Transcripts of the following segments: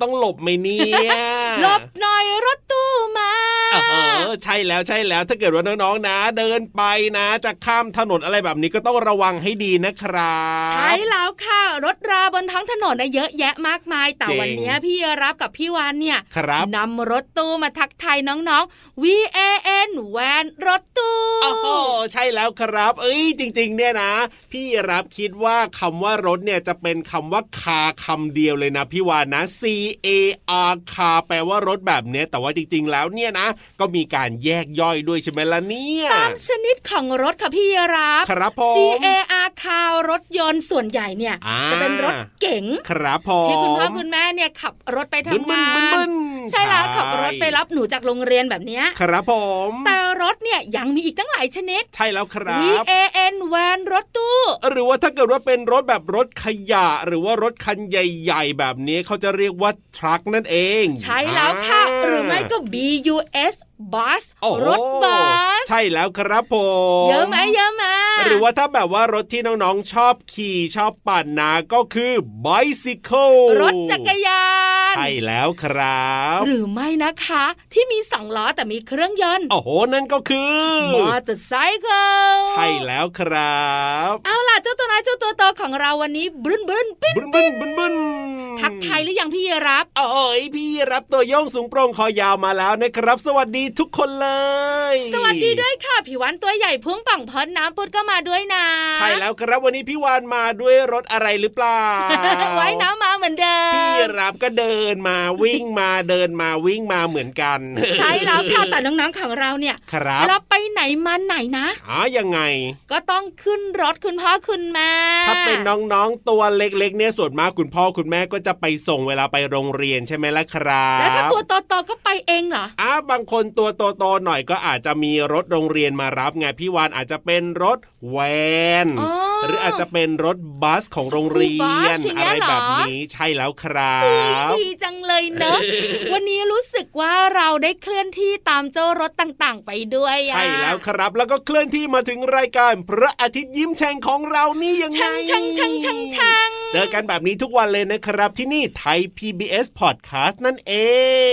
ต้องหลบไหมเนี่ยหลบห ออใช่แล้วใช่แล้วถ้าเกิดว่าน้องๆนะ เดินไปนะ จะข้ามถนนอะไรแบบนี้ก็ต้องระวังให้ดีนะครับใช่แล้วค่ะ รถราบนท้องถนนนะเยอะแยะมากมาย แต่จริงวันนี้พี่รับกับพี่วานเนี่ยครับนำรถตู้มาทักทายน้องๆ V A N แวนรถตู้โอ้โหใช่แล้วครับ เอ้ยจริง ๆ เนี่ยนะ พี่รับคิดว่าคำว่ารถเนี่ยจะเป็นคำว่าคาคำเดียวเลยนะพี่วานนะ C A R คาแปลว่ารถแบบเนี้ยแต่ว่าจริง ๆ แล้วเนี่ยนะ ก็มีการแยกย่อยด้วยใช่ไหมล่ะเนี่ยตามชนิดของรถค่ะพี่รับครับผม C A R คารถยนต์ส่วนใหญ่เนี่ยอ่าจะเป็นรถเก๋งครับผมที่คุณพ่อคุณแม่เนี่ยขับรถไปทำงาบึ้นนๆๆๆใช่แล้วขับรถไปรับหนูจากโรงเรียนแบบเนี้ยครับผมแต่รถเนี่ยยังมีอีกตั้งหลายชนิด ใช่แล้วครั V บ A N แวนรถตู้ หรือว่าถ้าเกิดว่าเป็นรถแบบรถขยะ หรือว่ารถคันใหญ่ ๆ แบบนี้เขาจะเรียกว่าทรัคนั่นเอง ใช่แล้วค่ะ หรือไม่ก็ B U S bus โอ้โหรถบัสใช่แล้วครับผมเยอะไหมเยอะไหมหรือว่าถ้าแบบว่ารถที่น้องๆชอบขี่ชอบปั่นนะก็คือ bicycle รถจักรยาน ใช่แล้วครับ หรือไม่นะคะ ที่มีสองล้อแต่มีเครื่องยนต์โอ้โหนั่นก็คือมอเตอร์ไซค์ใช่แล้วครับ เอาล่ะเจ้าตัวน้อยเจ้าตัวโตของเราวันนี้บึ้นบึ้นปิ้นบึ้นบึ้นบึ้นบึ้นทักทายหรือยังพี่รับโอ้ยพี่รับตัวโยงสูงโปร่งคอยาวมาแล้วนะครับ สวัสดีทุกคนเลย สวัสดีด้วยค่ะผิววันตัวใหญ่พุ่งป่องพอนน้ำปุดก็มาด้วยนะ ใช่แล้วครับวันนี้พี่วานมาด้วยรถอะไรหรือเปล่าไว้น้ำมาเหมือนเดิมพี่รับก็เดินมาวิ่งมาเดินมาวิ่งมาเหมือนกัน ใช่แล้วค่ะแต่น้องๆของเราเนี่ยครับเวลาไปไหนมาไหนนะอ๋อยังไง ก็ต้องขึ้นรถคุณพ่อคุณแม่ถ้าเป็นน้องๆตัวเล็กๆเนี่ยส่วนมากคุณพ่อคุณแม่ก็จะไปส่งเวลาไปโรงเรียนใช่ไหมล่ะครับแล้วถ้าตัวโตๆก็ไปเองเหรออ่าบางคนตัวโตๆหน่อยก็อาจจะมีรถโรงเรียนมารับไงพี่วานอาจจะเป็นรถแวนอ๋อหรืออาจจะเป็นรถบัสของโรงเรีย School น bus อย่างอะเงี้ไรยเหรอแบบนี้ใช่แล้วครับอุ๊ยดีจังเลยเนอะวันนี้รู้สึกว่าเราได้เคลื่อนที่ตามเจ้ารถต่างๆ ไปด้วยอะใช่แล้วครับ แล้วก็เคลื่อนที่มาถึงรายการพระอาทิตย์ยิ้มแฉ่งของเรานี่ยังไงช่างช่างช่างช่างช่างเจอกันแบบนี้ทุกวันเลยนะครับ ที่นี่ไทย PBS Podcast นั่นเอ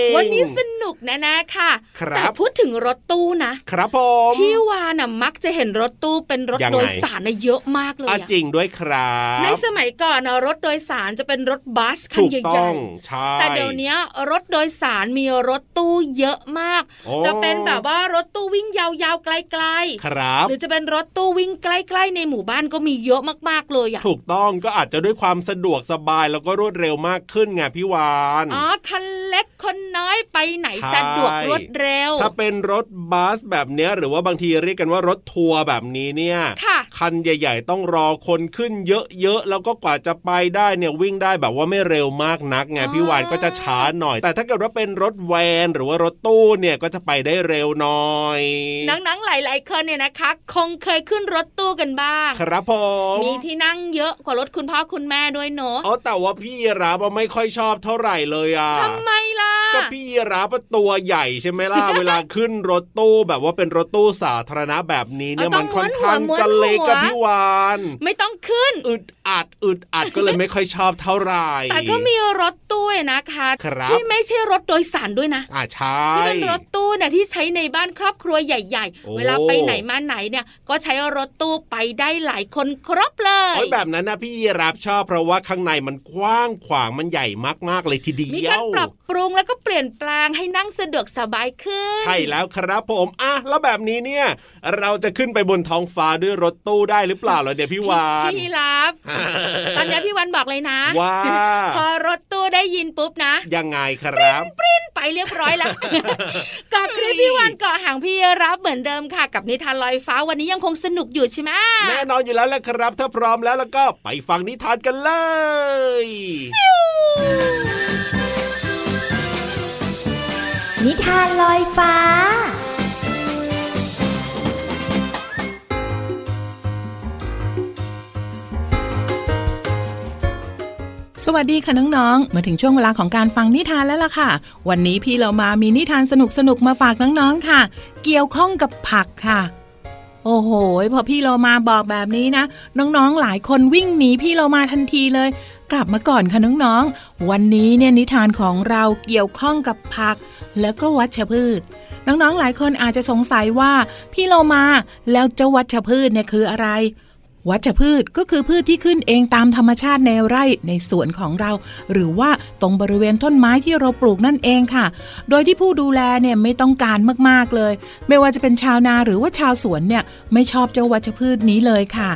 ง วันนี้สนุกแน่ๆค่ะครับแต่พูดถึงรถตู้นะ ครับผมพี่วาน่ะมักจะเห็นรถตู้เป็นรถยังไงโดยสารน่ะเยอะมากเลยอะอะจริงด้วยครับ ในสมัยก่อนนะรถโดยสารจะเป็นรถบัสคันถูกใหญ่ใช่แต่เดี๋ยวนี้รถโดยสารมีรถตู้เยอะมากโอ้จะเป็นแบบว่ารถตู้วิ่งยาวๆไกลครับๆหรือจะเป็นรถตู้วิ่งใกล้ ๆ ในหมู่บ้านก็มีเยอะมากๆเลยอะถูกต้องก็อาจจะด้วยความสะดวกสบายแล้วก็รวดเร็วมากขึ้นไงพี่วานอ๋อคันเล็กคนน้อยไปไหนใช่สะดวกรวดเร็ว ถ้าเป็นรถบัสแบบเนี้ยหรือว่าบางทีเรียกกันว่ารถทัวร์แบบนี้เนี่ยค่ะคันใหญ่ ๆ ต้องรอคนขึ้นเยอะๆแล้วก็กว่าจะไปได้เนี่ยวิ่งได้แบบว่าไม่เร็วมากนักไงอ๋อพี่วานก็จะช้าหน่อย แต่ถ้าเกิดว่าเป็นรถแวนหรือว่ารถตู้เนี่ยก็จะไปได้เร็วหน่อยนังๆหลาย ๆคนเนี่ยนะคะ คงเคยขึ้นรถตู้กันบ้าง ครับผมมีที่นั่งเยอะกว่ารถคุณพ่อคุณแม่ด้วยเนอะอ๋อแต่ว่าพี่รับอะไม่ค่อยชอบเท่าไหร่เลยอะทำไมล่ะก็พี่รับอะตัวใหญ่ใช่ไหมล่ะเวลาขึ้นรถตู้แบบว่าเป็นรถตู้สาธารณะแบบนี้เนี่ยเอาต้มัอนงค่อนข้างม้วนหัวจะเล็กกับม้วนหัวพี่วานไม่ต้องขึ้นอึดอัดอึดอัดก็เลยไม่ค่อยชอบเท่าไหร่แต่ก็มีรถตู้นะคะครับที่ไม่ใช่รถโดยสารด้วยนะอ่าใช่ที่เป็นรถตู้เนี่ยที่ใช้ในบ้านครอบครัวใหญ่โอ้ๆเวลาไปไหนมาไหนเนี่ยก็ใช้รถตู้ไปได้หลายคนครบเลยโอ้ยแบบนั้นนะพี่รับชอบเพราะว่าข้างในมันกว้างขวางมันใหญ่มากๆเลยทีเดียวมีการปรับปรุงแล้วก็เปลี่ยนแปลงให้นั่งสะดวกสบายขึ้น ใช่แล้วครับผมอะแล้วแบบนี้เนี่ย เราจะขึ้นไปบนท้องฟ้าด้วยรถตู้ได้หรือเปล่าเหรอเดี๋ยวพี่วานพี่รับตอนนี้พี่วันบอกเลยนะว่าพอรถตู้ได้ยินปุ๊บนะยังไงครับไปเรียบร้อยแล้วกับคลิปพี่วันเกาะหางพี่รับเหมือนเดิมค่ะ กับนิทานลอยฟ้าวันนี้ยังคงสนุกอยู่ใช่ไหมแน่นอนอยู่แล้วแหละครับ ถ้าพร้อมแล้วแล้วก็ไปฟังนิทานกันเลยนิทานลอยฟ้า สวัสดีค่ะน้องๆ มาถึงช่วงเวลาของการฟังนิทานแล้วล่ะค่ะ วันนี้พี่เรามามีนิทานสนุกๆ มาฝากน้องๆ ค่ะ เกี่ยวข้องกับผักค่ะ โอ้โห พอพี่เรามาบอกแบบนี้นะ น้องๆ หลายคนวิ่งหนีพี่เรามาทันทีเลย กลับมาก่อนค่ะน้องๆ วันนี้เนี่ยนิทานของเราเกี่ยวข้องกับผัก แล้วก็วัชพืช น้องๆ หลายคนอาจจะสงสัยว่าพี่เรามาแล้วเจ้าวัชพืชเนี่ยคืออะไร วัชพืชก็คือพืชที่ขึ้นเองตามธรรมชาติในไร่ในสวนของเรา หรือว่าตรงบริเวณต้นไม้ที่เราปลูกนั่นเองค่ะ โดยที่ผู้ดูแลเนี่ยไม่ต้องการมากๆเลย ไม่ว่าจะเป็นชาวนาหรือว่าชาวสวนเนี่ยไม่ชอบเจ้าวัชพืชนี้เลยค่ะ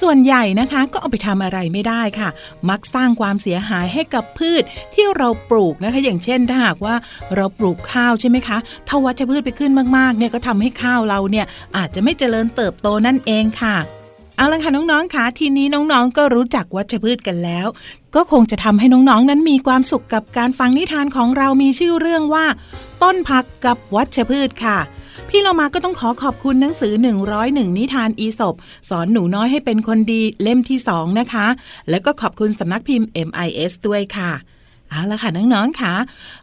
ส่วนใหญ่นะคะก็เอาไปทำอะไรไม่ได้ค่ะ มักสร้างความเสียหายให้กับพืชที่เราปลูกนะคะ อย่างเช่นถ้าหากว่าเราปลูกข้าวใช่ไหมคะถ้าวัชพืชไปขึ้นมากๆเนี่ยก็ทำให้ข้าวเราเนี่ยอาจจะไม่เจริญเติบโตนั่นเองค่ะ เอาละค่ะน้องๆค่ะทีนี้น้องๆ ก็รู้จักวัชพืชกันแล้ว ก็คงจะทำให้น้องๆ นั้นมีความสุขกับการฟังนิทานของเรามีชื่อเรื่องว่า ต้นผักกับวัชพืชค่ะพี่เรามาก็ต้องขอขอบคุณหนังสือ 101 นิทานอีสบสอนหนูน้อยให้เป็นคนดีเล่มที่2นะคะ แล้วก็ขอบคุณสำนักพิมพ์ MIS ด้วยค่ะ เอาละค่ะน้องๆค่ะ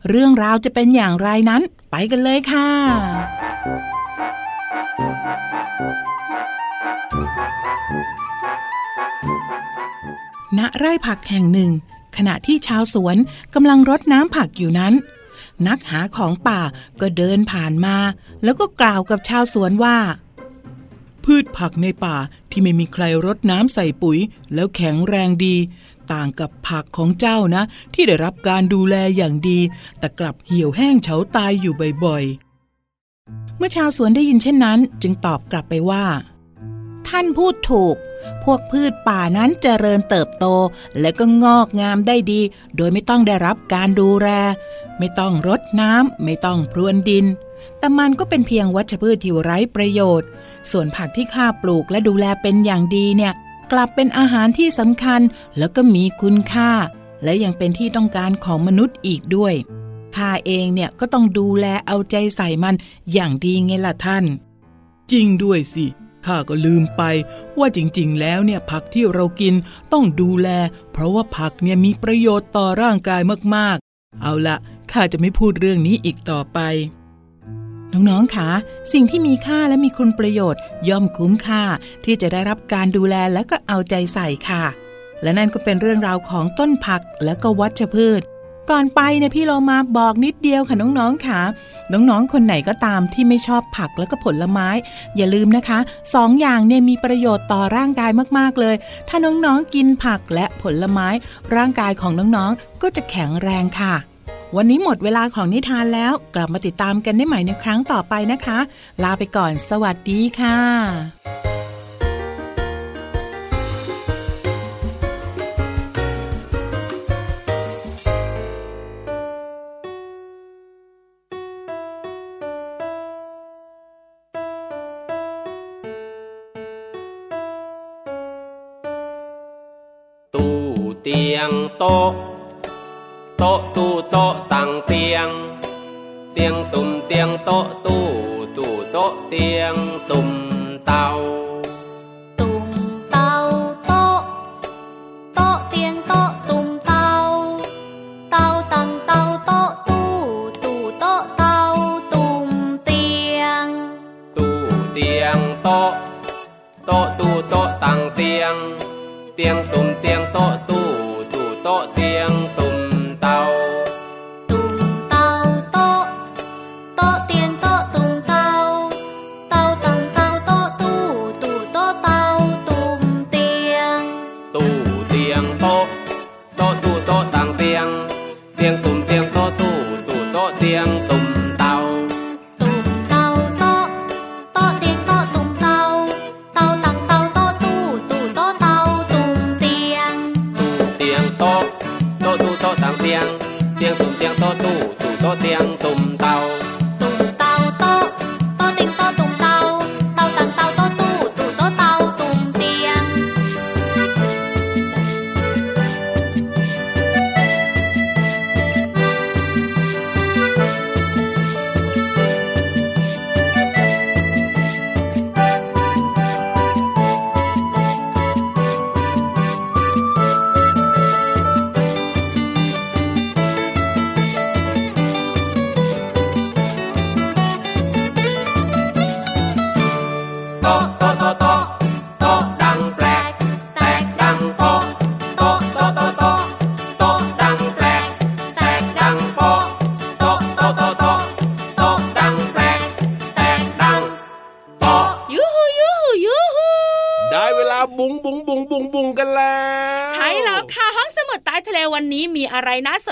เรื่องราวจะเป็นอย่างไรนั้น ไปกันเลยค่ะ ณไร่ผักแห่งหนึ่ง ขณะที่ชาวสวนกำลังรดน้ำผักอยู่นั้น นักหาของป่าก็เดินผ่านมา แล้วก็กล่าวกับชาวสวนว่า พืชผักในป่าที่ไม่มีใครรดน้ำใส่ปุ๋ย แล้วแข็งแรงดี ต่างกับผักของเจ้านะ ที่ได้รับการดูแลอย่างดี แต่กลับเหี่ยวแห้งเฉาตายอยู่บ่อยๆ เมื่อชาวสวนได้ยินเช่นนั้น จึงตอบกลับไปว่า ท่านพูดถูก พวกพืชป่านั้นเจริญเติบโต และก็งอกงามได้ดี โดยไม่ต้องได้รับการดูแล ไม่ต้องรดน้ำไม่ต้องพรวนดิน แต่มันก็เป็นเพียงวัชพืชที่ไร้ประโยชน์ ส่วนผักที่ข้าปลูกและดูแลเป็นอย่างดีเนี่ย กลับเป็นอาหารที่สำคัญแล้วก็มีคุณค่า และยังเป็นที่ต้องการของมนุษย์อีกด้วยข้าเองเนี่ยก็ต้องดูแลเอาใจใส่มันอย่างดีไงล่ะท่าน จริงด้วยสิ ข้าก็ลืมไปว่าจริงๆ แล้วเนี่ยผักที่เรากินต้องดูแล เพราะว่าผักเนี่ยมีประโยชน์ต่อร่างกายมากๆ เอาละข้าจะไม่พูดเรื่องนี้อีกต่อไป น้องๆคะสิ่งที่มีค่าและมีคุณประโยชน์ ย่อมคุ้มค่าที่จะได้รับการดูแลและก็เอาใจใส่ค่ะ และนั่นก็เป็นเรื่องราวของต้นผักและก็วัชพืช ก่อนไปเนี่ยพี่เรามาบอกนิดเดียวค่ะน้องๆค่ะ น้องๆ คนไหนก็ตามที่ไม่ชอบผักแล้วก็ผลไม้ อย่าลืมนะคะสองอย่างเนี่ยมีประโยชน์ต่อร่างกายมากๆเลย ถ้าน้องๆกินผักและผลไม้ ร่างกายของน้องๆก็จะแข็งแรงค่ะ วันนี้หมดเวลาของนิทานแล้วกลับมาติดตามกันได้ใหม่ในครั้งต่อไปนะคะ ลาไปก่อน สวัสดีค่ะ เตียงโต๊ะโต๊ะตู้โต๊ะตังเตียง เตียงตุ่มเตียงโต๊ะตู้ตู้โต๊ะเตียงตุ่มเตา ตู้โ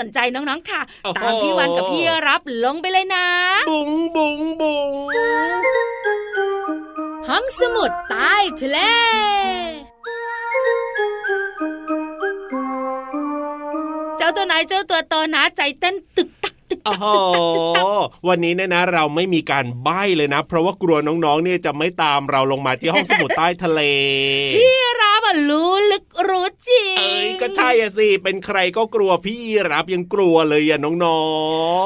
น่าสนใจน้องๆค่ะโอ้โหตามพี่วันกับพี่รับลงไปเลยนะ บุงบุงบุงห้องสมุดใต้ทะเลเจ้าตัวไหนเจ้าตัวโตนะใจเต้นตึกตักตึกโอ้ตักโหวันนี้เนี่ยนะ เราไม่มีการใบ้เลยนะ เพราะว่ากลัวน้องๆเนี่ยจะไม่ตามเราลงมาที่ห้องสมุดใต้ทะเล พี่รับอะ รู้ลึกรู้จริง เอ้ยก็ใช่อะสิ เป็นใครก็กลัวพี่รับยังกลัวเลยอะน้อ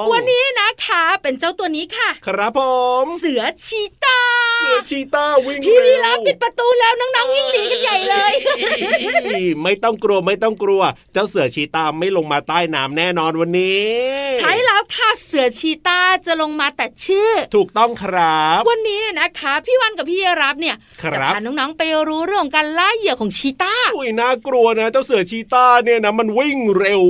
งๆ วันนี้นะคะเป็นเจ้าตัวนี้ค่ะ ครับผม เสือชีตา เสือชีต้าวิ่งพี่เร็วีวรับปิดประตูแล้วน้องๆวิ่งหนีกันใหญ่เลย ไม่ต้องกลัวไม่ต้องกลัว เจ้าเสือชีตาไม่ลงมาใต้น้ำแน่นอนวันนี้ ใช่แล้วค่ะเสือชีตาจะลงมาแต่ชื่อ ถูกต้องครับ วันนี้นะคะ พี่วันกับพี่รับเนี่ยครับจะพาน้องๆไปรู้เรื่องของการล่าเหยื่อของชีตาอุ้ยน่ากลัวนะ เจ้าเสือชีต้าเนี่ยนะมันวิ่งเร็ว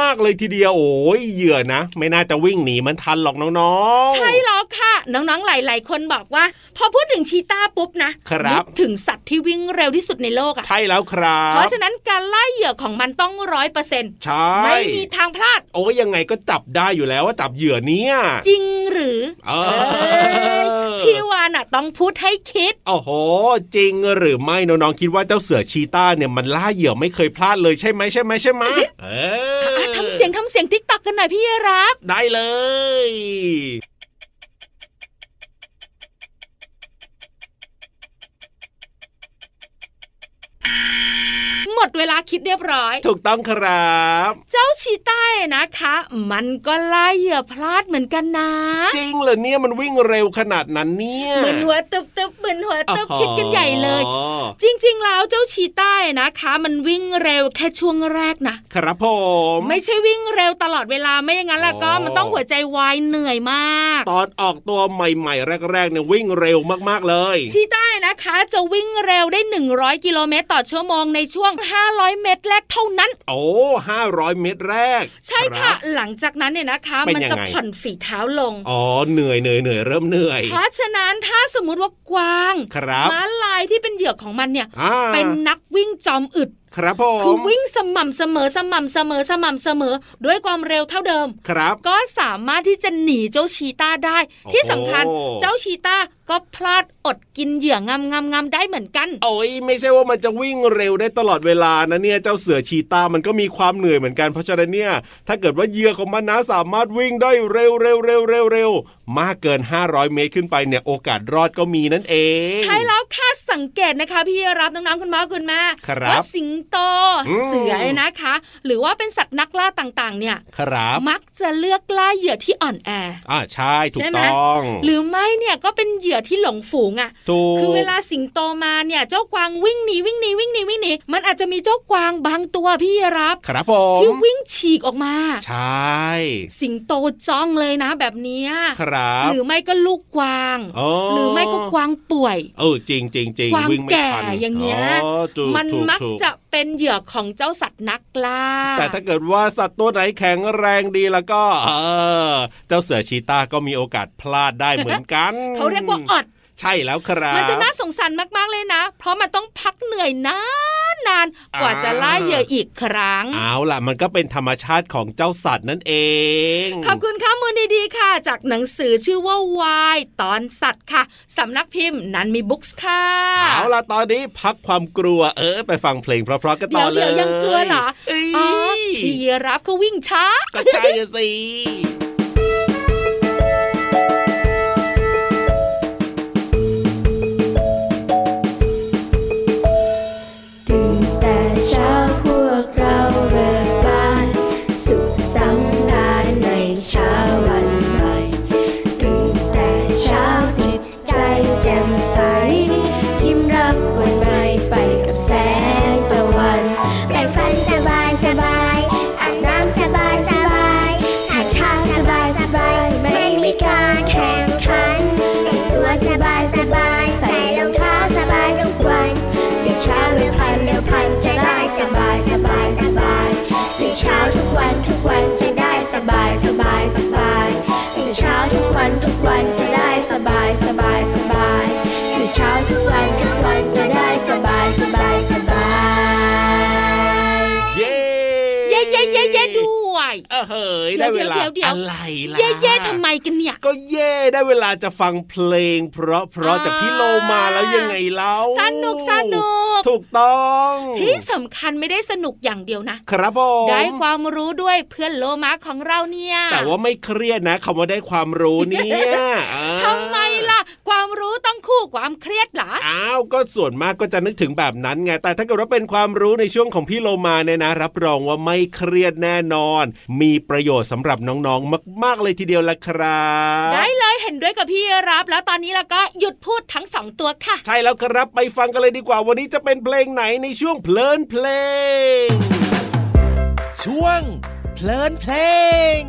มากๆเลยทีเดียวโอ้ยเหยื่อนะ ไม่น่าจะวิ่งหนีมันทันหรอกน้องๆ ใช่แล้วค่ะ น้องๆหลาย ๆ คนบอกว่าพอพูดถึงชีตาปุ๊บนะครับนึกถึงสัตว์ที่วิ่งเร็วที่สุดในโลกอะใช่แล้วครับ เพราะฉะนั้นการล่าเหยื่อของมันต้องร้อยเปอร์เซ็นต์ใช่ไม่มีทางพลาด โอ้ยยังไงก็จับได้อยู่แล้วว่าจับเหยื่อเนี่ย จริงหรือเอเอ้ยอพี่วานอะต้องพูดให้คิด โอ้โห จริงหรือไม่น้องๆคิดว่าเจ้าเสือชีต้าเนี่ยมันล่าเหยื่อไม่เคยพลาดเลยใช่ไหมใช่ไหมใช่ไหมเอออะทำเสียงทำเสียงทิกตอกกันหน่อยพี่รับ ได้เลย Thank you. หมดเวลาคิดเรียบร้อย ถูกต้องครับ เจ้าชีต้านะคะ มันก็ล่าเหยื่อพลาดเหมือนกันนะ จริงเหรอเนี่ยมันวิ่งเร็วขนาดนั้นเนี่ยเหมือนหัวตึบตึบเหมือนหัวตึบอ๋อคิดกันใหญ่เลย จริง ๆ แล้วเจ้าชีต้านะคะ มันวิ่งเร็วแค่ช่วงแรกนะครับผมไม่ใช่วิ่งเร็วตลอดเวลาไม่อย่างนั้นแล้วก็อ๋อมันต้องหัวใจวายเหนื่อยมาก ตอนออกตัวใหม่ๆ แรกๆเนี่ยวิ่งเร็วมากๆเลย ชีต้านะคะจะวิ่งเร็วได้ 100 กิโลเมตรต่อชั่วโมงในช่วง500 เม็ดแรกเท่านั้น โอ้ห้าร้อยเมตรแรก ใช่ค่ะรับหลังจากนั้นเนี่ยนะคะเป็นมันจะยังไงผ่อนฝีเท้าลง อ๋อ เหนื่อยเหนื่อยเหนื่อยเริ่มเหนื่อย เพราะฉะนั้นถ้าสมมุติว่ากวาง ครับม้าลายที่เป็นเหยื่อของมันเนี่ยอ่าเป็นนักวิ่งจอมอึด ครับผคือมวิ่งสม่ำเสมอสม่ำเสมอสม่ำเสมอ ด้วยความเร็วเท่าเดิม ครับ ก็สามารถที่จะหนีเจ้าชีต้าได้โอ้โหที่สำคัญเจ้าชีต้าก็พลาดอดกินเหยื่องำงำงำได้เหมือนกัน โอ้ยไม่ใช่ว่ามันจะวิ่งเร็วได้ตลอดเวลานะเนี่ยเจ้าเสือชีตามันก็มีความเหนื่อยเหมือนกันเพราะฉะนั้นเนี่ย ถ้าเกิดว่าเหยื่อของมันนะสามารถวิ่งได้เร็วเร็วเร็วเร็วเร็วมากเกิน 500 เมตรขึ้นไปเนี่ยโอกาสรอดก็มีนั่นเอง ใช่แล้วค่ะสังเกตนะคะ พี่รับน้องๆคุณพ่อคุณแม่ครับว่าสิงโตอืมเสือนะคะ หรือว่าเป็นสัตว์นักล่าต่างๆ เนี่ยครับมักจะเลือกล่าเหยื่อที่อ่อนแออ่าใช่ถูใช่กไหมต้อง หรือไม่เนี่ยก็เป็นเหยื่อที่หลงฝูงอะถูกคือเวลาสิงโตมาเนี่ยเจ้ากวางวิ่งหนีวิ่งหนีวิ่งหนีวิ่งหนีมันอาจจะมีเจ้ากวางบางตัวพี่รับครับผมที่วิ่งฉีกออกมา ใช่ สิงโตจ้องเลยนะแบบเนี้ยครับหรือไม่ก็ลูกกวางอ๋อหรือไม่ก็กวางป่วย เออจริงจริงจริงกวางวิ่งไม่แก่ทันอย่างเงี้ยถูกมันถูมักถูจะเป็นเหยื่อของเจ้าสัตว์นักล่า แต่ถ้าเกิดว่าสัตว์ตัวไหนแข็งแรงดีแล้วก็ เออ เจ้าเสือชีตาก็มีโอกาสพลาดได้เหมือนกัน เขาเรียกว่าอด ใช่แล้วครับมันจะน่าสงสารมากๆเลยนะ เพราะมันต้องพักเหนื่อยนานนานๆกว่าอ่าจะล่าเหยื่ออีกครั้ง เอาล่ะ มันก็เป็นธรรมชาติของเจ้าสัตว์นั่นเอง ขอบคุณข้อมูลดีๆค่ะ จากหนังสือชื่อว่าวายตอนสัตว์ค่ะสำนักพิมพ์นันมีบุ๊กส์ค่ะ เอาล่ะ ตอนนี้พักความกลัวเออ ไปฟังเพลงเพราะๆกันต่เดี๋อยวเลยเดี๋ยวยังกลัวเหรอเอ้ยอ๋อพี่รับเขาวิ่งช้าก็ใช่อะสิ ได้ยวเวลาเดี๋ยวเดี๋ยวอะไรล่ะเย่เย่ทำไมกันเนี่ย ก็เย่ได้เวลาจะฟังเพลง เพราะเพราะจากพี่โลมาแล้วยังไงเล่าสนุกสนุกถูกต้อง ที่สำคัญไม่ได้สนุกอย่างเดียวนะ ครับผมได้ความรู้ด้วยเพื่อนโลมาของเราเนี่ย แต่ว่าไม่เครียดนะคำว่าได้ความรู้เนี่ยอ่าทำไมล่ะ ความรู้ต้องคู่ความเครียดเหรออ้าวก็ส่วนมากก็จะนึกถึงแบบนั้นไงแต่ถ้าเกิดว่าเป็นความรู้ในช่วงของพี่โลมาเนี่ยนะ รับรองว่าไม่เครียดแน่นอน มีประโยชน์สำหรับน้องๆ มาก ๆ เลยทีเดียวละครับ ได้เลยเห็นด้วยกับพี่รับแล้วตอนนี้แล้วก็หยุดพูดทั้งสองตัวค่ะ ใช่แล้วครับไปฟังกันเลยดีกว่าวันนี้จะเป็นเพลงไหนในช่วงเพลินเพลง ช่วงเพลินเพลง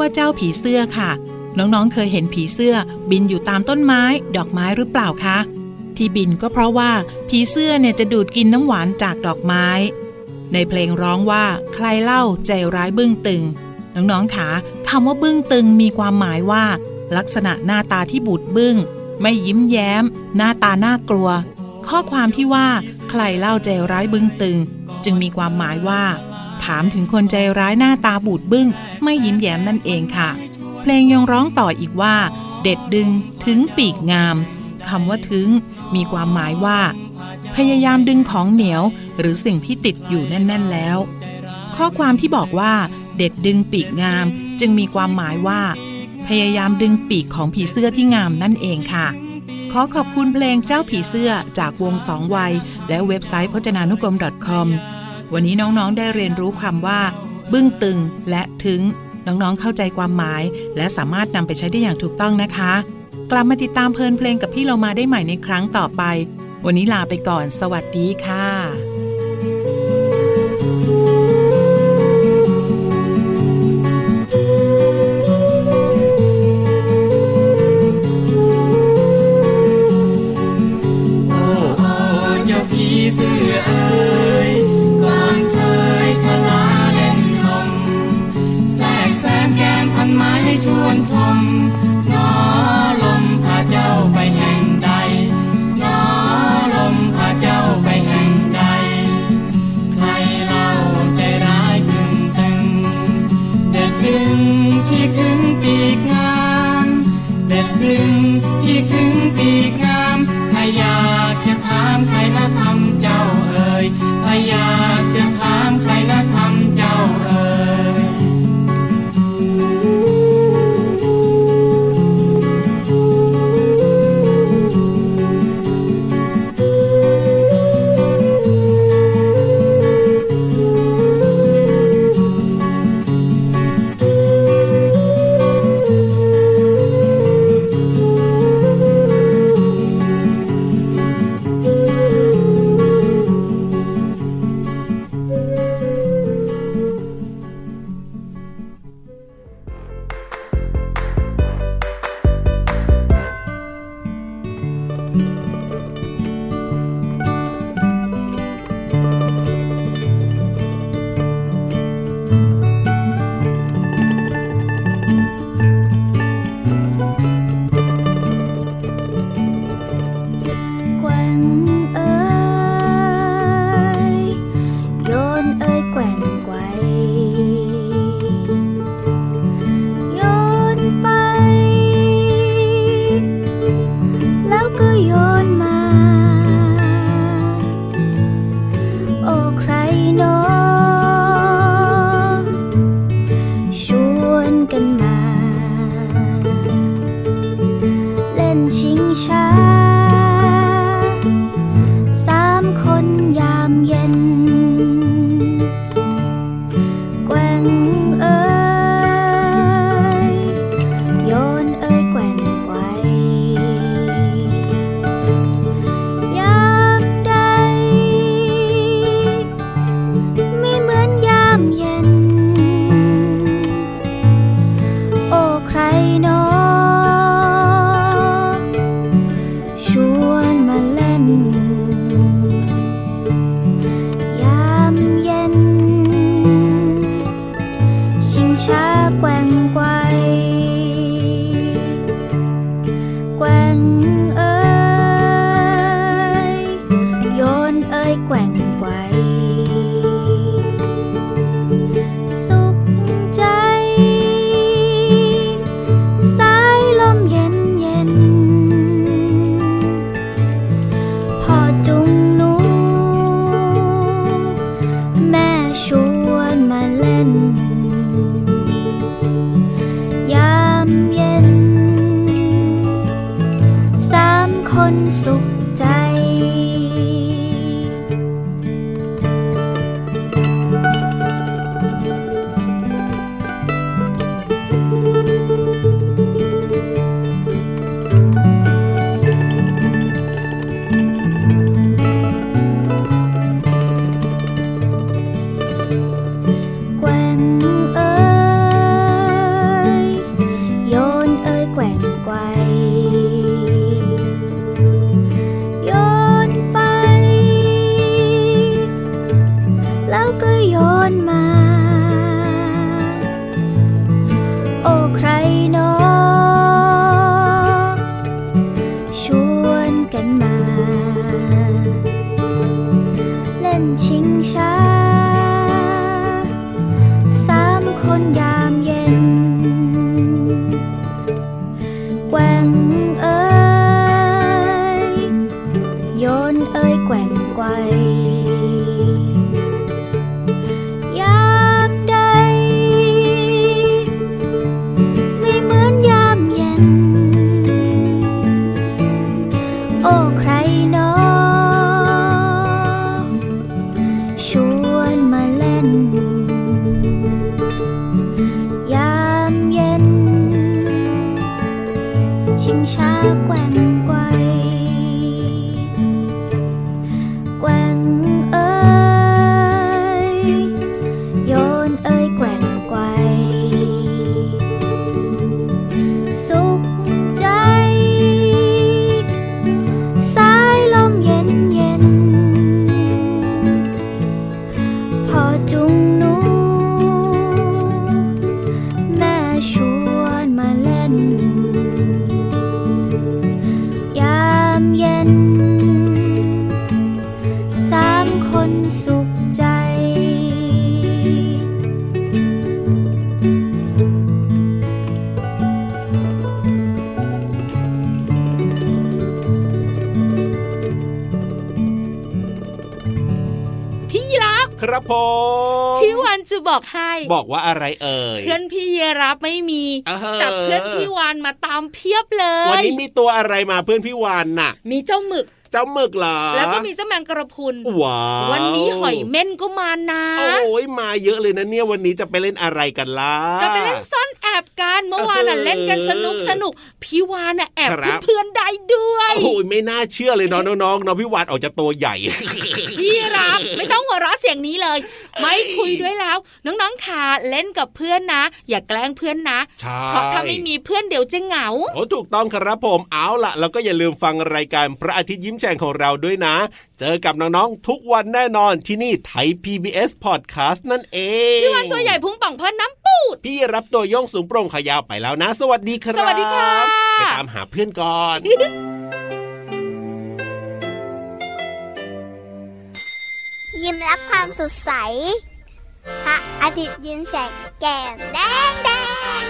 ว่าเจ้าผีเสื้อค่ะ น้องๆ เคยเห็นผีเสื้อ บินอยู่ตามต้นไม้ ดอกไม้หรือเปล่าคะ ที่บินก็เพราะว่าผีเสื้อเนี่ยจะดูดกินน้ำหวานจากดอกไม้ ในเพลงร้องว่าใครเล่าใจร้ายบึ้งตึง น้องๆค่ะคำว่าบึ้งตึงมีความหมายว่า ลักษณะหน้าตาที่บูดบึ้ง ไม่ยิ้มแย้ม หน้าตาน่ากลัว ข้อความที่ว่าใครเล่าใจร้ายบึ้งตึง จึงมีความหมายว่า ถามถึงคนใจร้ายหน้าตาบูดบึ้ง ไม่ยิ้มแย้มนั่นเองค่ะ เพลงยังร้องต่ออีกว่า เด็ดดึงถึงปีกงามคำว่าถึง มีความหมายว่า พยายามดึงของเหนียว หรือสิ่งที่ติดอยู่แน่น ๆแล้ว ข้อความที่บอกว่า เด็ดดึงปีกงาม จึงมีความหมายว่า พยายามดึงปีกของผีเสื้อที่งามนั่นเองค่ะ ขอขอบคุณเพลงเจ้าผีเสื้อจากวงสองวัย และเว็บไซต์พจนานุกรม .com วันนี้น้องๆได้เรียนรู้คำว่า บึ้งตึงและถึง น้องๆเข้าใจความหมาย และสามารถนำไปใช้ได้อย่างถูกต้องนะคะ กลับมาติดตามเพลินเพลงกับพี่เรามาได้ใหม่ในครั้งต่อไป วันนี้ลาไปก่อน สวัสดีค่ะ พี่วันจะบอกให้บอกว่าอะไรเอ่ยเพื่อนพี่ยีรับไม่มีเออแต่เพื่อนพี่วานมาตามเพียบเลวันยนี้มีตัวอะไรมาเพื่อนพี่วานน่ะ มีเจ้าหมึกเจ้าหมึกเหรอ แล้วก็มีเจ้าแมงกระพรุนว้าววันนี้หอยเม่นก็มานะ โอ้ยมาเยอะเลยนะเนี่ยวันนี้จะไปเล่นอะไรกันล่ะ จะไปเล่นซ่อน แอบกันเมื่อวานน่ะเออเล่นกันสนุกสนุกพี่วานน่ะแอบครับเพื่อนๆได้ด้วยโอ้ยไม่น่าเชื่อเลยเน้องน้องๆน้องพี่วานออกจะตัวใหญ่ พี่รับไม่ต้องหัวเราะเสียงนี้เลย ไม่คุยด้วยแล้ว น้องๆขาเล่นกับเพื่อนนะ อย่าแกล้งเพื่อนนะใช่เพราะถ้าไม่มีเพื่อนเดี๋ยวจะเหงาโอ้ถูกต้องครับผมเอาล่ะแล้วก็อย่าลืมฟังรายการพระอาทิตย์ยิ้มแฉ่งของเราด้วยนะ เจอกับน้องๆทุกวันแน่นอนที่นี่ไทย PBS Podcast นั่นเองพี่วันตัวใหญ่พุงป่องเพิ่นน้ำปูดพี่รับตัวโย่องสูงโปร่งขายาวไปแล้วนะ สวัสดีครับสวัสดีค่ะไปตามหาเพื่อนก่อนยิ้มรับความสดใส พระอาทิตย์ยิ้มแฉกแก้มแดงแดง